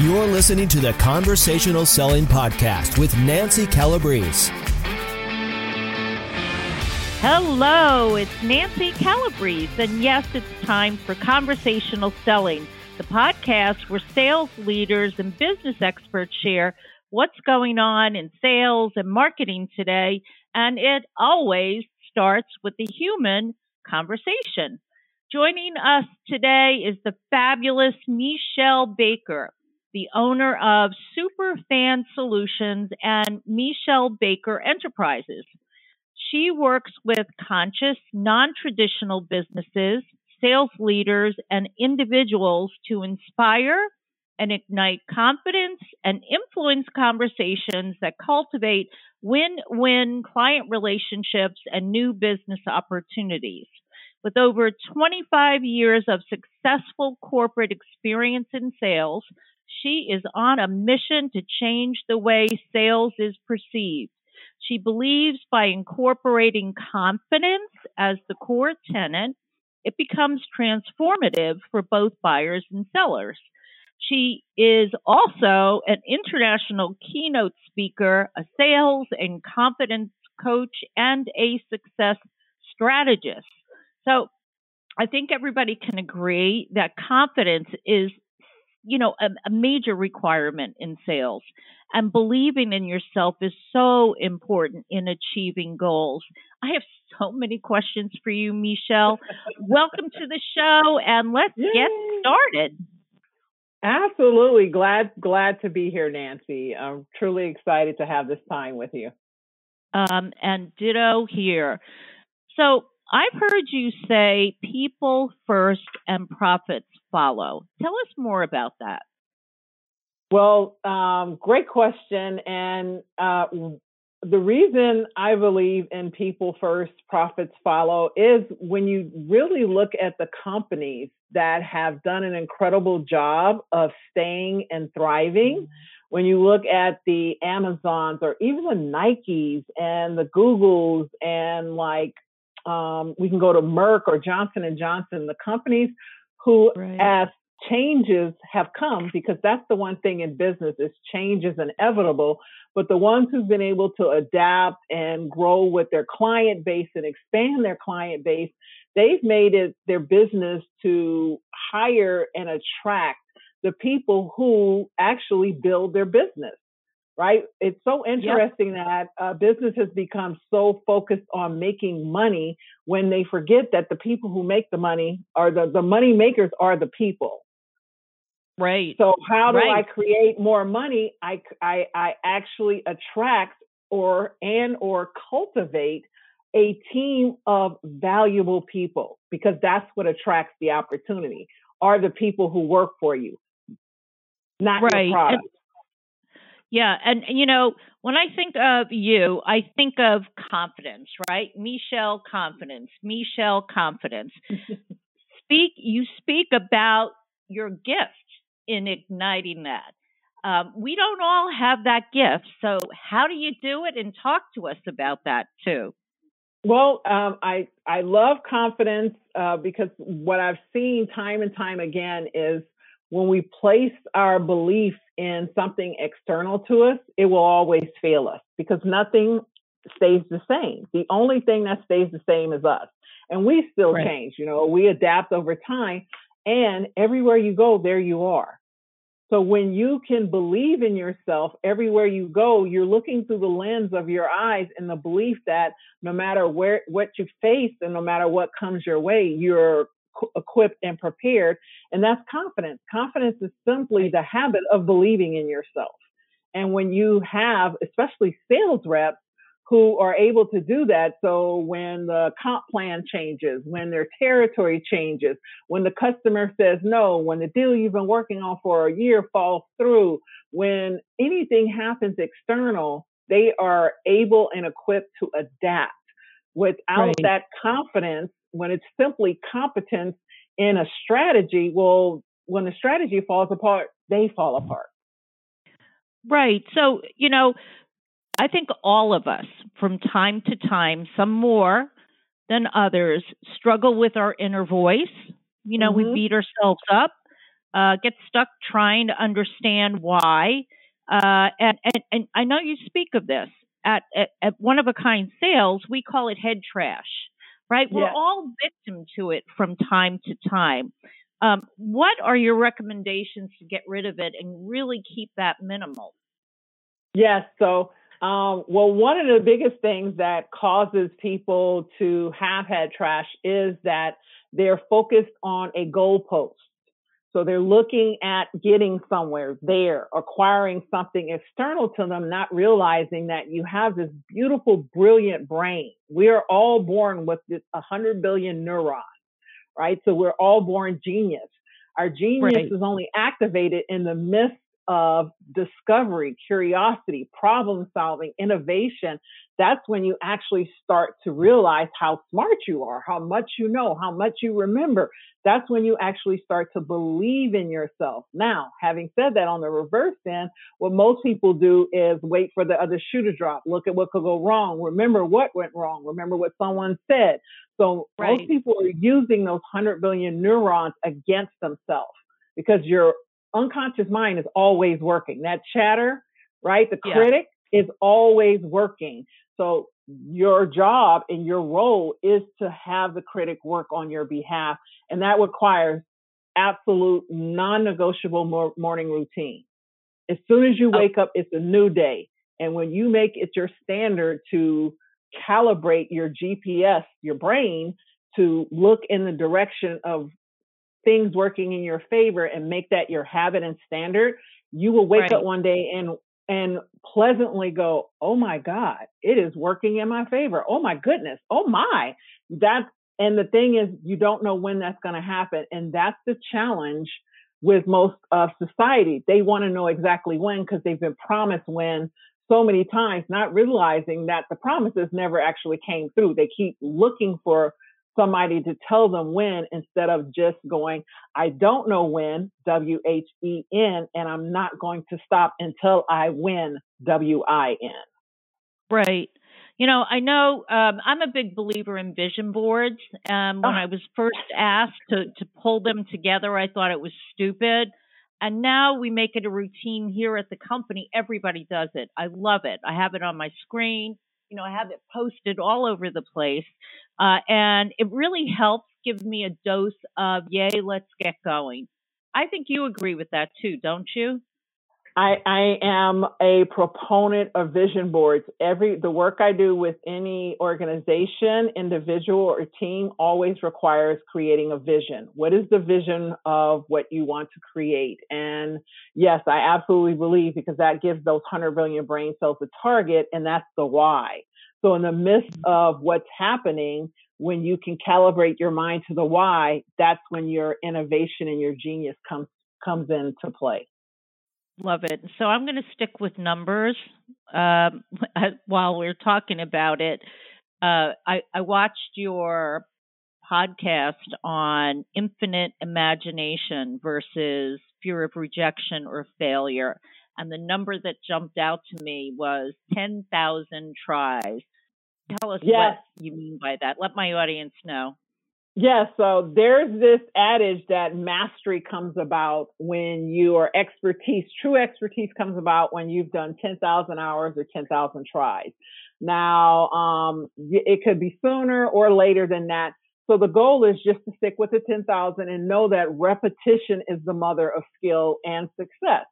You're listening to the Conversational Selling Podcast with Nancy Calabrese. Hello, it's Nancy Calabrese, and yes, it's time for Conversational Selling, the podcast where sales leaders and business experts share what's going on in sales and marketing today, and it always starts with the human conversation. Joining us today is the fabulous Meshell Baker, the owner of Superfan Solutions and Meshell Baker Enterprises. She works with conscious, non traditional businesses, sales leaders, and individuals to inspire and ignite confidence and influence conversations that cultivate win win client relationships and new business opportunities. With over 25 years of successful corporate experience in sales, she is on a mission to change the way sales is perceived. She believes by incorporating confidence as the core tenant, it becomes transformative for both buyers and sellers. She is also an international keynote speaker, a sales and confidence coach, and a success strategist. So I think everybody can agree that confidence is, you know, a, a major requirement in sales. And believing in yourself is so important in achieving goals. I have so many questions for you, Meshell. Welcome to the show and let's Yay. get started. Absolutely. Glad glad to be here, Nancy. I'm truly excited to have this time with you. Um, and ditto here. So I've heard you say people first and profits follow. Tell us more about that. Well, um, great question. And uh, the reason I believe in people first, profits follow is when you really look at the companies that have done an incredible job of staying and thriving. Mm-hmm. When you look at the Amazons or even the Nikes and the Googles and like um, we can go to Merck or Johnson and Johnson, the companies who, right. as changes have come, because that's the one thing in business is change is inevitable. But the ones who've been able to adapt and grow with their client base and expand their client base, they've made it their business to hire and attract the people who actually build their business right? It's so interesting yep. that uh, business has become so focused on making money when they forget that the people who make the money are the, the money makers are the people. Right. So how do right. I create more money? I, I, I actually attract or and or cultivate a team of valuable people because that's what attracts the opportunity are the people who work for you not right. your product. And, yeah, and, and you know, when I think of you, I think of confidence, right? Meshell confidence, Meshell confidence. speak you speak about your gift in igniting that. Um, we don't all have that gift, so how do you do it? And talk to us about that too. Well, um, I I love confidence uh, because what I've seen time and time again is when we place our belief in something external to us, it will always fail us because nothing stays the same. The only thing that stays the same is us. And we still right. change, you know, we adapt over time. And everywhere you go, there you are. So when you can believe in yourself everywhere you go, you're looking through the lens of your eyes and the belief that no matter where what you face and no matter what comes your way, you're equipped and prepared. And that's confidence. Confidence is simply the habit of believing in yourself. And when you have, especially sales reps, who are able to do that. So when the comp plan changes, when their territory changes, when the customer says no, when the deal you've been working on for a year falls through, when anything happens external, they are able and equipped to adapt. Without right. that confidence, when it's simply competence in a strategy, well, when the strategy falls apart, they fall apart. Right. So, you know, I think all of us from time to time, some more than others, struggle with our inner voice. You know, mm-hmm. we beat ourselves up. uh, get stuck trying to understand why. Uh, and, and, and I know you speak of this at, at, at one of a kind sales, we call it head trash, right? We're all victim to it from time to time. Um, what are your recommendations to get rid of it and really keep that minimal? Yes. So, um, well, one of the biggest things that causes people to have head trash is that they're focused on a goalpost. So they're looking at getting somewhere there, acquiring something external to them, not realizing that you have this beautiful, brilliant brain. We are all born with this 100 billion neurons, right? So we're all born genius. Our genius right. is only activated in the midst of discovery, curiosity, problem solving, innovation, that's when you actually start to realize how smart you are, how much you know, how much you remember. That's when you actually start to believe in yourself. Now, having said that, on the reverse end, what most people do is wait for the other shoe to drop, look at what could go wrong, remember what went wrong, remember what someone said. So right. most people are using those 100 billion neurons against themselves because your unconscious mind is always working. That chatter, right? The yeah. critic is always working. So your job and your role is to have the critic work on your behalf. And that requires absolute non-negotiable morning routine. As soon as you oh. wake up, it's a new day. And when you make it your standard to calibrate your GPS, your brain, to look in the direction of things working in your favor and make that your habit and standard, you will wake right. up one day and and pleasantly go, "Oh my god, it is working in my favor. Oh my goodness. Oh my." That's and the thing is you don't know when that's going to happen and that's the challenge with most of society. They want to know exactly when because they've been promised when so many times, not realizing that the promises never actually came through. They keep looking for somebody to tell them when instead of just going, I don't know when, W H E N, and I'm not going to stop until I win, W I N. Right. You know, I know um, I'm a big believer in vision boards. Um, when oh. I was first asked to, to pull them together, I thought it was stupid. And now we make it a routine here at the company. Everybody does it. I love it. I have it on my screen you know, I have it posted all over the place. Uh, and it really helps give me a dose of, yay, let's get going. I think you agree with that too, don't you? I, I am a proponent of vision boards. Every the work I do with any organization, individual, or team always requires creating a vision. What is the vision of what you want to create? And yes, I absolutely believe because that gives those 100 billion brain cells a target, and that's the why. So in the midst of what's happening, when you can calibrate your mind to the why, that's when your innovation and your genius comes comes into play. Love it. So I'm going to stick with numbers um, while we're talking about it. Uh, I, I watched your podcast on infinite imagination versus fear of rejection or failure. And the number that jumped out to me was 10,000 tries. Tell us yes. what you mean by that. Let my audience know. Yeah, so there's this adage that mastery comes about when your expertise, true expertise comes about when you've done 10,000 hours or 10,000 tries. Now, um, it could be sooner or later than that. So the goal is just to stick with the 10,000 and know that repetition is the mother of skill and success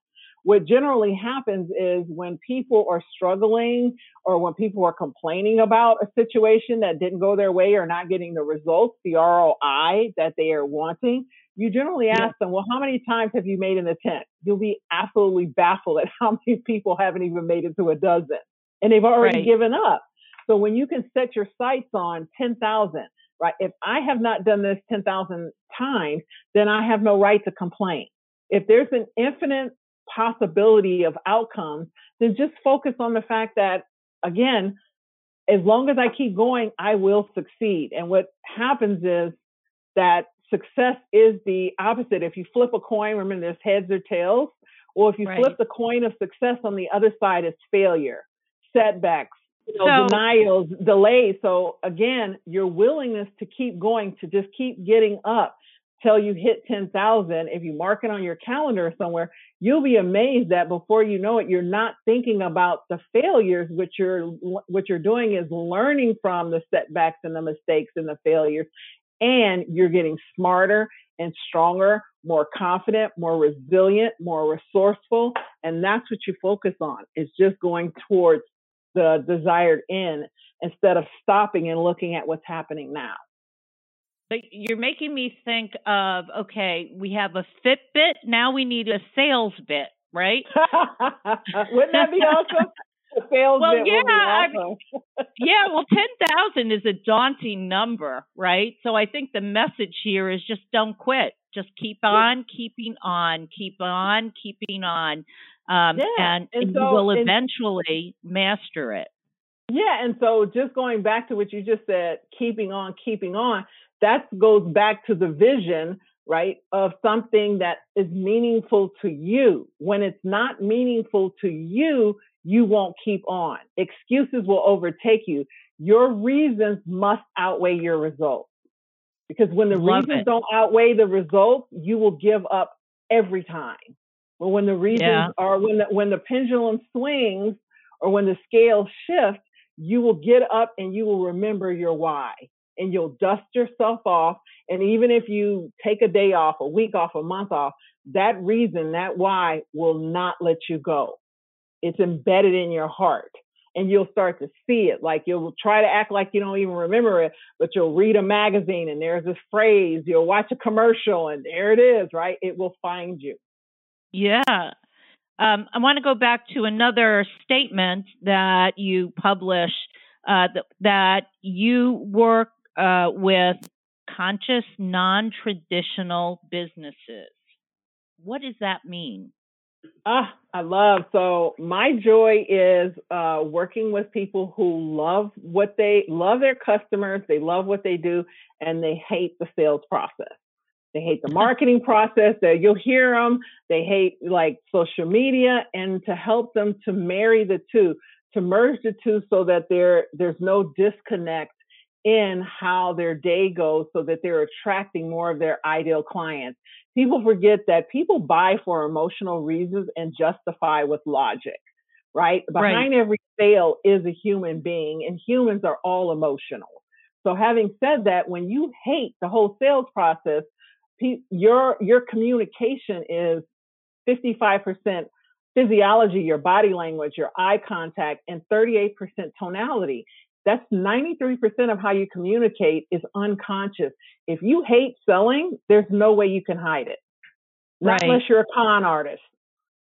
what generally happens is when people are struggling or when people are complaining about a situation that didn't go their way or not getting the results, the ROI that they are wanting, you generally ask them, well, how many times have you made an attempt? You'll be absolutely baffled at how many people haven't even made it to a dozen and they've already right. given up. So when you can set your sights on 10,000, right? If I have not done this 10,000 times, then I have no right to complain. If there's an infinite possibility of outcomes, then just focus on the fact that, again, as long as I keep going, I will succeed. And what happens is that success is the opposite. If you flip a coin, remember there's heads or tails. Or if you right. flip the coin of success on the other side, it's failure, setbacks, you know, so, denials, delays. So again, your willingness to keep going, to just keep getting up, till you hit 10,000. If you mark it on your calendar somewhere, you'll be amazed that before you know it, you're not thinking about the failures. What you're what you're doing is learning from the setbacks and the mistakes and the failures, and you're getting smarter and stronger, more confident, more resilient, more resourceful, and that's what you focus on. Is just going towards the desired end instead of stopping and looking at what's happening now. But you're making me think of okay, we have a Fitbit, now we need a sales bit, right? Wouldn't that be awesome? sales bit. well, yeah, awesome. yeah. Well, ten thousand is a daunting number, right? So I think the message here is just don't quit. Just keep on, keeping on, keep on, keeping on, um, yeah. and, and, and so, you will and, eventually master it. Yeah, and so just going back to what you just said, keeping on, keeping on that goes back to the vision, right, of something that is meaningful to you. When it's not meaningful to you, you won't keep on. Excuses will overtake you. Your reasons must outweigh your results. Because when the Love reasons it. don't outweigh the results, you will give up every time. But when the reasons Yeah. are when the, when the pendulum swings or when the scale shifts, you will get up and you will remember your why and you'll dust yourself off. And even if you take a day off, a week off, a month off, that reason, that why will not let you go. It's embedded in your heart. And you'll start to see it. Like you'll try to act like you don't even remember it, but you'll read a magazine and there's this phrase. You'll watch a commercial and there it is, right? It will find you. Yeah. Um, I want to go back to another statement that you publish uh, th- that you work uh, with conscious, non traditional businesses. What does that mean? Ah, I love. So my joy is uh, working with people who love what they love their customers, they love what they do, and they hate the sales process. They hate the marketing process. That you'll hear them. They hate like social media, and to help them to marry the two, to merge the two, so that there there's no disconnect in how their day goes, so that they're attracting more of their ideal clients people forget that people buy for emotional reasons and justify with logic, right? Behind right. every sale is a human being, and humans are all emotional. So, having said that, when you hate the whole sales process, your your communication is 55% physiology, your body language, your eye contact, and 38% tonality. That's 93% of how you communicate is unconscious. If you hate selling, there's no way you can hide it. Not right. unless you're a con artist,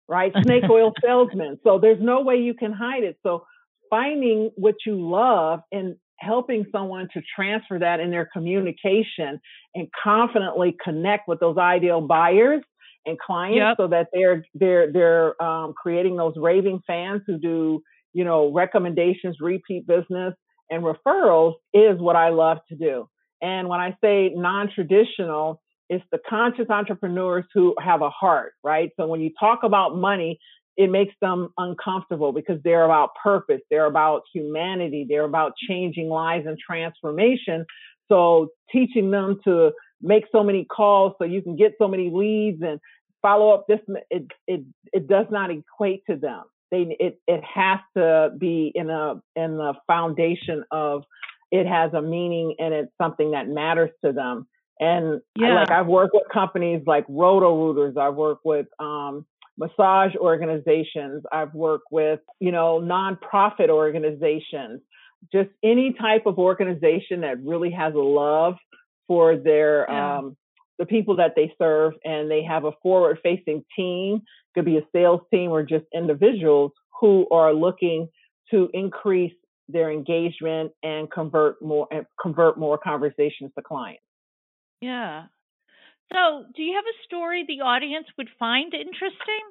right? Snake oil salesman. So there's no way you can hide it. So finding what you love and helping someone to transfer that in their communication and confidently connect with those ideal buyers and clients yep. so that they're they're they're um, creating those raving fans who do you know recommendations repeat business and referrals is what I love to do. And when I say non traditional, it's the conscious entrepreneurs who have a heart, right? So when you talk about money, it makes them uncomfortable because they're about purpose, they're about humanity, they're about changing lives and transformation. So teaching them to make so many calls so you can get so many leads and follow up this it it it does not equate to them they it it has to be in a in the foundation of it has a meaning and it's something that matters to them. And yeah. like I've worked with companies like Roto Rooters, I've worked with um, massage organizations, I've worked with you know nonprofit organizations, just any type of organization that really has a love for their yeah. um, the people that they serve and they have a forward facing team could be a sales team or just individuals who are looking to increase their engagement and convert more and convert more conversations to clients. Yeah. So, do you have a story the audience would find interesting?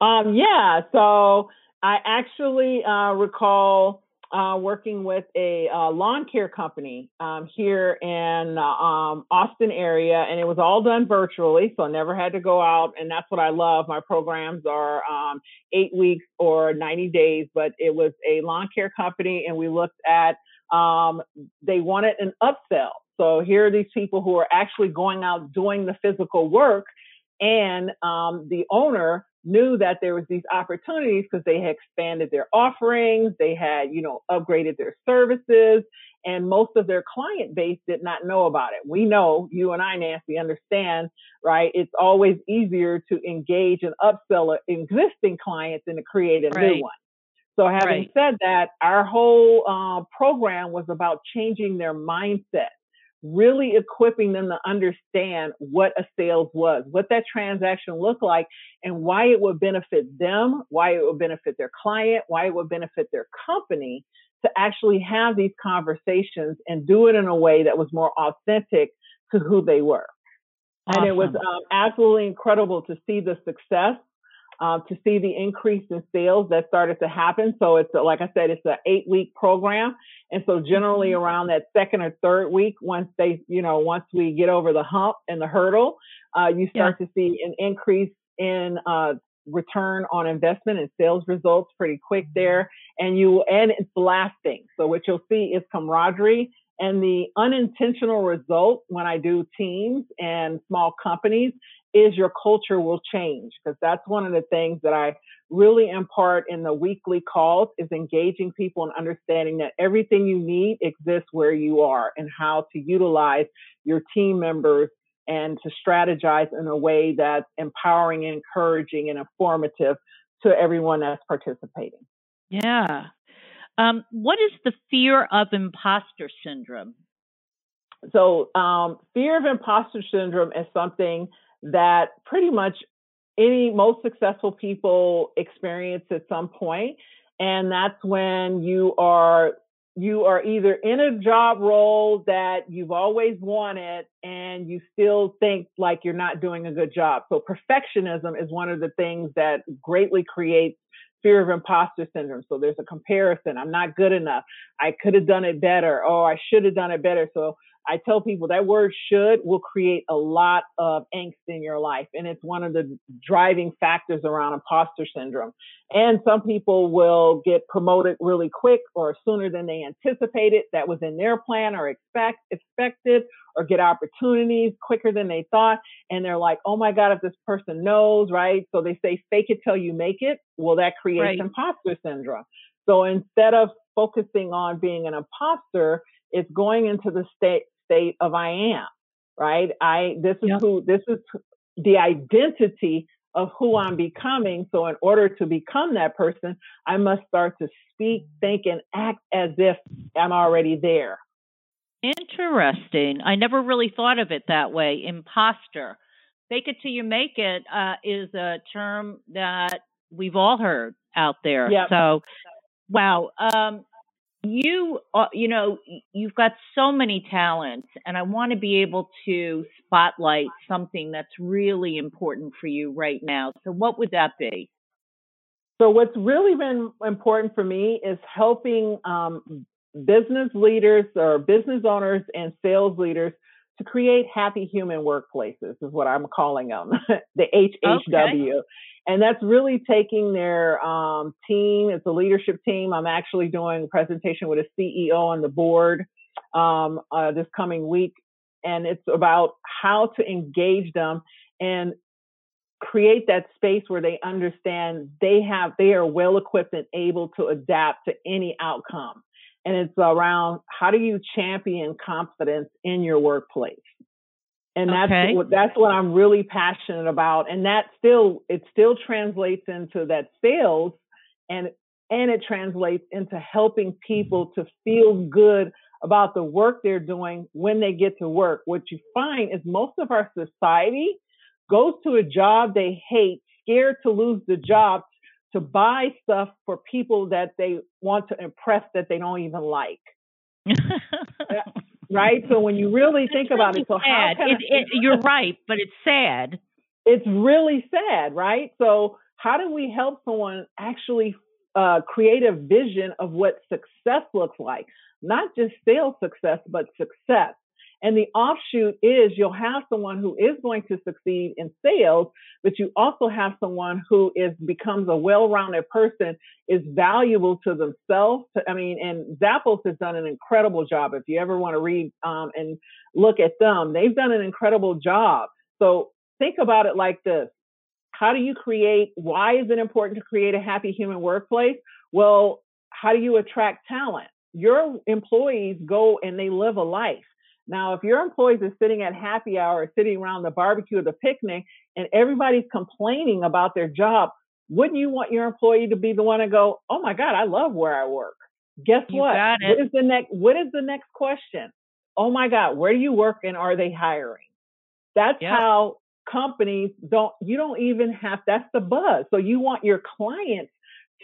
Um, yeah. So, I actually uh, recall uh, working with a uh, lawn care company um, here in uh, um, Austin area, and it was all done virtually, so I never had to go out. And that's what I love. My programs are um, eight weeks or 90 days, but it was a lawn care company, and we looked at um, they wanted an upsell. So here are these people who are actually going out doing the physical work, and um, the owner knew that there was these opportunities because they had expanded their offerings, they had you know upgraded their services, and most of their client base did not know about it. We know you and I, Nancy, understand, right? It's always easier to engage and upsell existing clients than to create a right. new one. So having right. said that, our whole uh, program was about changing their mindset, really equipping them to understand what a sales was, what that transaction looked like, and why it would benefit them, why it would benefit their client, why it would benefit their company to actually have these conversations and do it in a way that was more authentic to who they were. Awesome. And it was um, absolutely incredible to see the success, uh, to see the increase in sales that started to happen. So it's a, like I said, it's an eight week program. And so generally mm-hmm. around that second or third week, once they, you know, once we get over the hump and the hurdle, uh, you start yeah. to see an increase in uh, return on investment and sales results pretty quick mm-hmm. there. And you, and it's lasting. So what you'll see is camaraderie and the unintentional result when I do teams and small companies is your culture will change because that's one of the things that I really impart in the weekly calls is engaging people and understanding that everything you need exists where you are and how to utilize your team members and to strategize in a way that's empowering, encouraging, and informative to everyone that's participating. Yeah. Um, what is the fear of imposter syndrome? So, um, fear of imposter syndrome is something that pretty much any most successful people experience at some point, and that's when you are you are either in a job role that you've always wanted and you still think like you're not doing a good job. So perfectionism is one of the things that greatly creates fear of imposter syndrome. So there's a comparison. I'm not good enough. I could have done it better. Oh, I should have done it better. So I tell people that word should will create a lot of angst in your life. And it's one of the driving factors around imposter syndrome. And some people will get promoted really quick or sooner than they anticipated. That was in their plan or expect, expected or get opportunities quicker than they thought. And they're like, oh my God, if this person knows, right? So they say fake it till you make it. Well, that creates right. imposter syndrome. So instead of focusing on being an imposter, it's going into the state state of I am, right? I this is who this is the identity of who I'm becoming. So in order to become that person, I must start to speak, think, and act as if I'm already there. Interesting. I never really thought of it that way. Imposter. Fake it till you make it uh, is a term that we've all heard out there. Yep. So, wow. Um, you uh, you know you've got so many talents and i want to be able to spotlight something that's really important for you right now. So what would that be? So what's really been important for me is helping um, business leaders or business owners and sales leaders to create happy human workplaces is what i'm calling them the hhw okay. And that's really taking their um, team. It's a leadership team. I'm actually doing a presentation with a CEO on the board um, uh, this coming week. And it's about how to engage them and create that space where they understand they have they are well equipped and able to adapt to any outcome and it's around how do you champion confidence in your workplace and that's okay. what that's what I'm really passionate about. And that still it still translates into that sales and and it translates into helping people to feel good about the work they're doing when they get to work. What you find is most of our society goes to a job they hate, scared to lose the job, to buy stuff for people that they want to impress that they don't even like. right? So when you really think about it, so sad. how it, it, you're right, but it's sad. It's really sad, right? So how do we help someone actually uh, create a vision of what success looks like? Not just sales success, but success. And the offshoot is you'll have someone who is going to succeed in sales, but you also have someone who is becomes a well-rounded person, is valuable to themselves. I mean, and Zappos has done an incredible job. If you ever want to read um, and look at them, they've done an incredible job. So think about it like this. How do you create, why is it important to create a happy human workplace? Well, how do you attract talent? Your employees go and they live a life now, if your employees are sitting at happy hour, or sitting around the barbecue or the picnic, and everybody's complaining about their job, wouldn't you want your employee to be the one to go, "Oh my God, I love where I work"? Guess you what? What is the next? What is the next question? Oh my God, where do you work and are they hiring? That's yep. how companies don't. You don't even have. That's the buzz. So you want your clients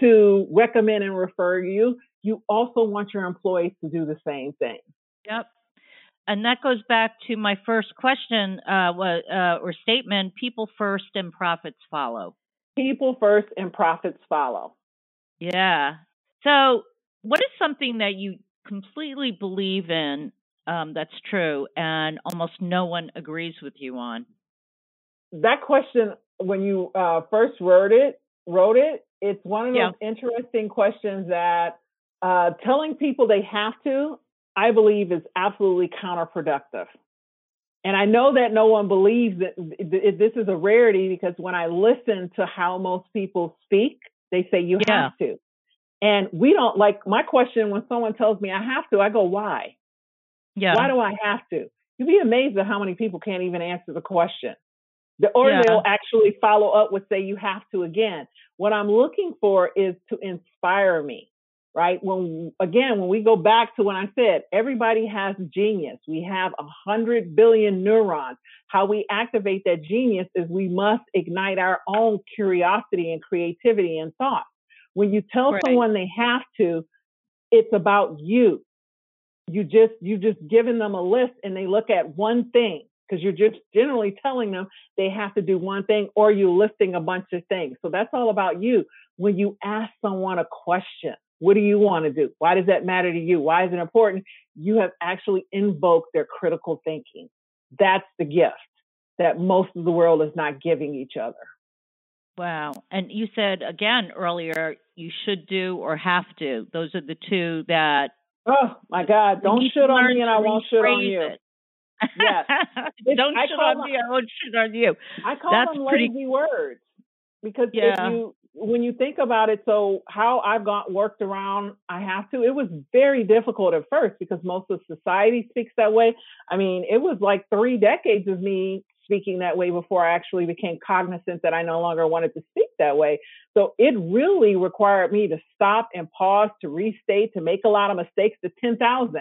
to recommend and refer you. You also want your employees to do the same thing. Yep and that goes back to my first question uh, uh, or statement people first and profits follow. People first and profits follow. Yeah. So, what is something that you completely believe in um, that's true and almost no one agrees with you on? That question, when you uh, first wrote it, wrote it, it's one of those yeah. interesting questions that uh, telling people they have to I believe is absolutely counterproductive. And I know that no one believes that this is a rarity because when I listen to how most people speak, they say you yeah. have to. And we don't like my question when someone tells me I have to, I go, why? Yeah. Why do I have to? You'd be amazed at how many people can't even answer the question. The, Or yeah. they'll actually follow up with say you have to again. What I'm looking for is to inspire me right? When again, when we go back to when I said everybody has genius, we have a hundred billion neurons. How we activate that genius is we must ignite our own curiosity and creativity and thought. When you tell right. someone they have to, it's about you. You just you just given them a list and they look at one thing because you're just generally telling them they have to do one thing or you're listing a bunch of things. So that's all about you. When you ask someone a question, what do you want to do? Why does that matter to you? Why is it important? You have actually invoked their critical thinking. That's the gift that most of the world is not giving each other. Wow. And you said again earlier, you should do or have to. Those are the two that. Oh my God! Don't shit on me, and I won't shit on you. It. Yes. Don't I shit on them, me, I won't shit on you. I call That's them lazy pretty... words because yeah. if you when you think about it, so how I've got worked around, I have to. It was very difficult at first because most of society speaks that way. I mean, it was like three decades of me speaking that way before I actually became cognizant that I no longer wanted to speak that way. So it really required me to stop and pause, to restate, to make a lot of mistakes to 10,000.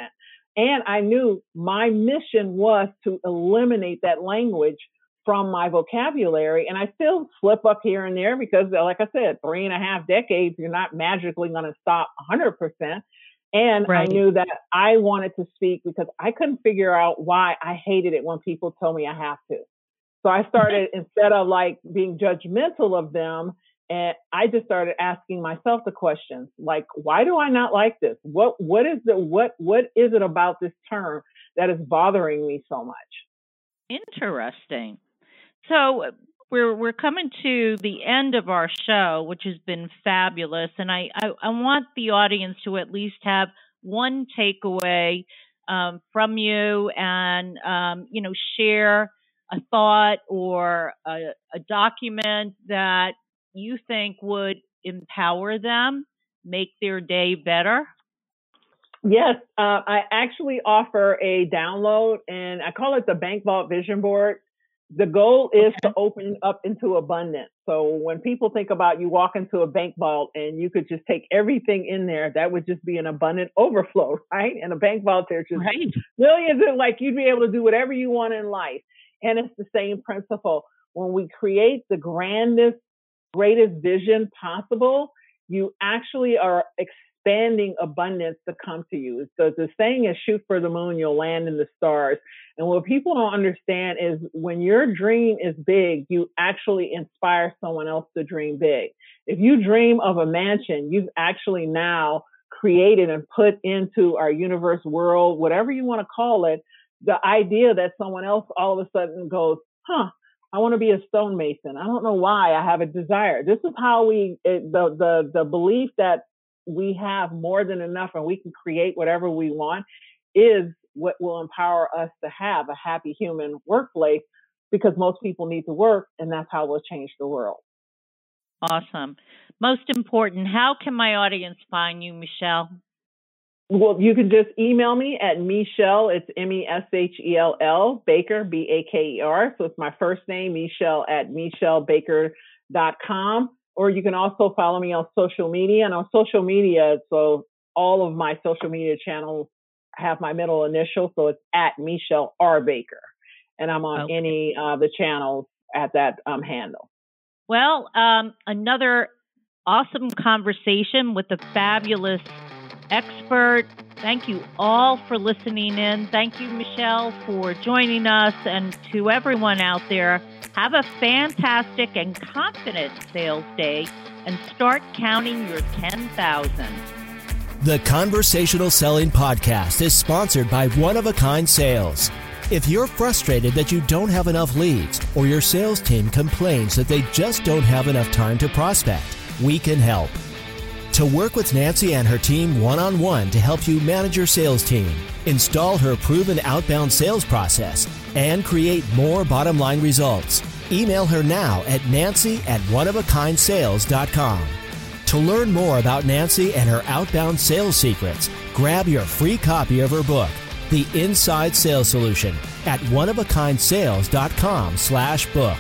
And I knew my mission was to eliminate that language from my vocabulary. And I still slip up here and there because, like I said, three and a half decades, you're not magically going to stop 100%. And right. I knew that I wanted to speak because I couldn't figure out why I hated it when people told me I have to. So I started, instead of like being judgmental of them, and I just started asking myself the questions like, why do I not like this? What what is the what what is it about this term that is bothering me so much? Interesting. So we're we're coming to the end of our show, which has been fabulous, and I I, I want the audience to at least have one takeaway um, from you, and um, you know share a thought or a, a document that you think would empower them, make their day better. Yes, uh, I actually offer a download, and I call it the Bank Vault Vision Board the goal is okay. to open up into abundance. So when people think about you walk into a bank vault and you could just take everything in there, that would just be an abundant overflow, right? And a bank vault, there's just right. millions of like you'd be able to do whatever you want in life. And it's the same principle. When we create the grandest, greatest vision possible, you actually are expanding abundance to come to you. So the saying is shoot for the moon, you'll land in the stars. And what people don't understand is when your dream is big, you actually inspire someone else to dream big. If you dream of a mansion, you've actually now created and put into our universe world, whatever you want to call it, the idea that someone else all of a sudden goes, huh, I want to be a stonemason. I don't know why I have a desire. This is how we, it, the, the, the belief that we have more than enough and we can create whatever we want is what will empower us to have a happy human workplace because most people need to work and that's how we'll change the world. Awesome. Most important, how can my audience find you, Meshell? Well, you can just email me at Meshell. It's M E S H E L L Baker, B A K E R. So it's my first name, Meshell at MeshellBaker.com. Or you can also follow me on social media. And on social media, so all of my social media channels have my middle initial. So it's at Meshell R. Baker. And I'm on okay. any of uh, the channels at that um, handle. Well, um, another awesome conversation with the fabulous expert. Thank you all for listening in. Thank you, Meshell, for joining us. And to everyone out there, have a fantastic and confident sales day and start counting your 10,000. The Conversational Selling Podcast is sponsored by One of a Kind Sales. If you're frustrated that you don't have enough leads or your sales team complains that they just don't have enough time to prospect, we can help to work with Nancy and her team one on one to help you manage your sales team, install her proven outbound sales process, and create more bottom line results. Email her now at nancy at oneofakindSales.com. To learn more about Nancy and her outbound sales secrets, grab your free copy of her book, The Inside Sales Solution, at oneofakindSales.com slash book.